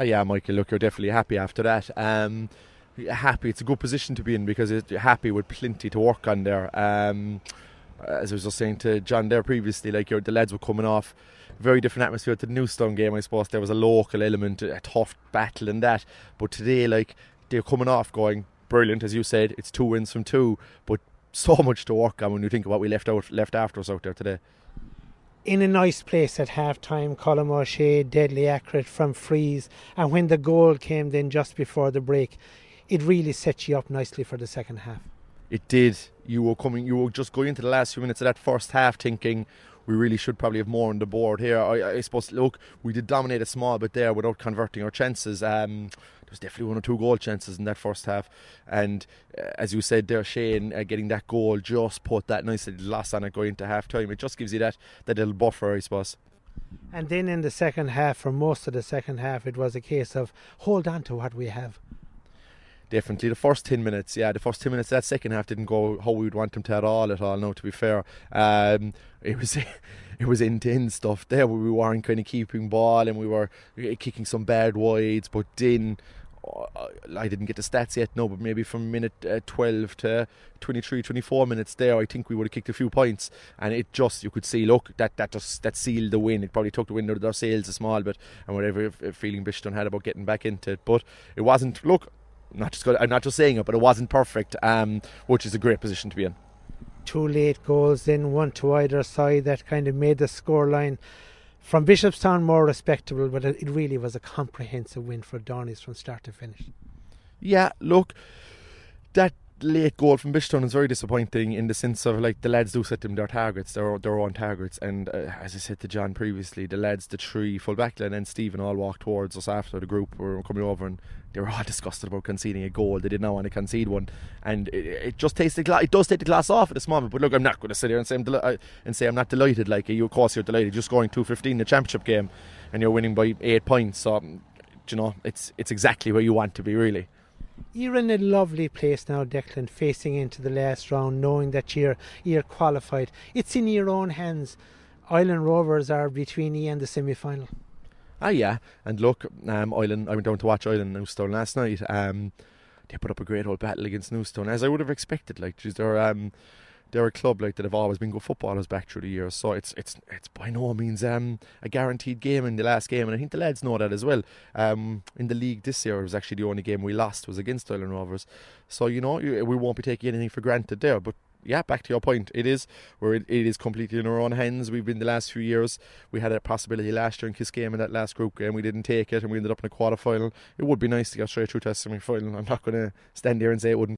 Oh, yeah, Michael, look, you're definitely happy after that. Um, happy, it's a good position to be in because you're happy with plenty to work on there. Um, as I was just saying to John there previously, like your the lads were coming off very different atmosphere to the Newcestown game. I suppose there was a local element, a tough battle in that. But today, like they're coming off going brilliant, as you said. It's two wins from two, but so much to work on when you think of what we left out left after us out there today. In a nice place at half time, Colm O'Shea deadly accurate from frees, and when the goal came then just before the break, it really set you up nicely for the second half. It did. You were coming. You were just going into the last few minutes of that first half, thinking we really should probably have more on the board here. I, I suppose, look, we did dominate a small bit there without converting our chances. Um, was definitely one or two goal chances in that first half, and uh, as you said there, Shane uh, getting that goal just put that nice loss on it going into half time. It just gives you that that little buffer, I suppose. And then in the second half, for most of the second half, it was a case of hold on to what we have definitely. The first 10 minutes, yeah, the first 10 minutes that second half didn't go how we would want them to at all, at all, no, to be fair. Um, it was it was intense stuff there we weren't kind of keeping ball and we were kicking some bad wides, but then. Uh, I didn't get the stats yet, no, but maybe from minute uh, 12 to 23, 24 minutes there, I think we would have kicked a few points. And it just, you could see, look, that that just that sealed the win. It probably took the wind out of their sails a small bit, and whatever feeling Bishton had about getting back into it. But it wasn't, look, not just good, I'm not just saying it, but it wasn't perfect, um, which is a great position to be in. Two late goals, then one to either side that kind of made the scoreline from Bishopstown more respectable, but it really was a comprehensive win for Dohenys from start to finish. Yeah, look, that late goal from Bishopstown is very disappointing in the sense of like the lads do set them their targets, their their own targets, and uh, as I said to John previously, the lads, the three full backline and Stephen all walked towards us after the group were coming over, and they were all disgusted about conceding a goal. They did not want to concede one, and it, it just takes the it does take the glass off at this moment. But look, I'm not going to sit here and say I'm deli- uh, and say I'm not delighted. Like you, of course, you're delighted. You're scoring two fifteen in the championship game, and you're winning by eight points. So, you know, it's it's exactly where you want to be, really. You're in a lovely place now, Declan, facing into the last round, knowing that you're you're qualified. It's in your own hands. Ilen Rovers are between you and the semi final. Ah, yeah. And look, um, Ilen, I went down to watch Ilen Newcestown last night. Um, they put up a great old battle against Newcestown, as I would have expected. Like, geez, they're um, they're a club like that have always been good footballers back through the years. So it's it's it's by no means um, a guaranteed game in the last game, and I think the lads know that as well. Um, in the league this year, it was actually the only game we lost was against Ilen Rovers. So you know we won't be taking anything for granted there, but yeah, back to your point, it is where it, it is completely in our own hands. We've been the last few years. We had a possibility last year in Kiscayne in that last group game. We didn't take it, and we ended up in a quarter final. It would be nice to get straight through to a semi final. I'm not going to stand here and say it wouldn't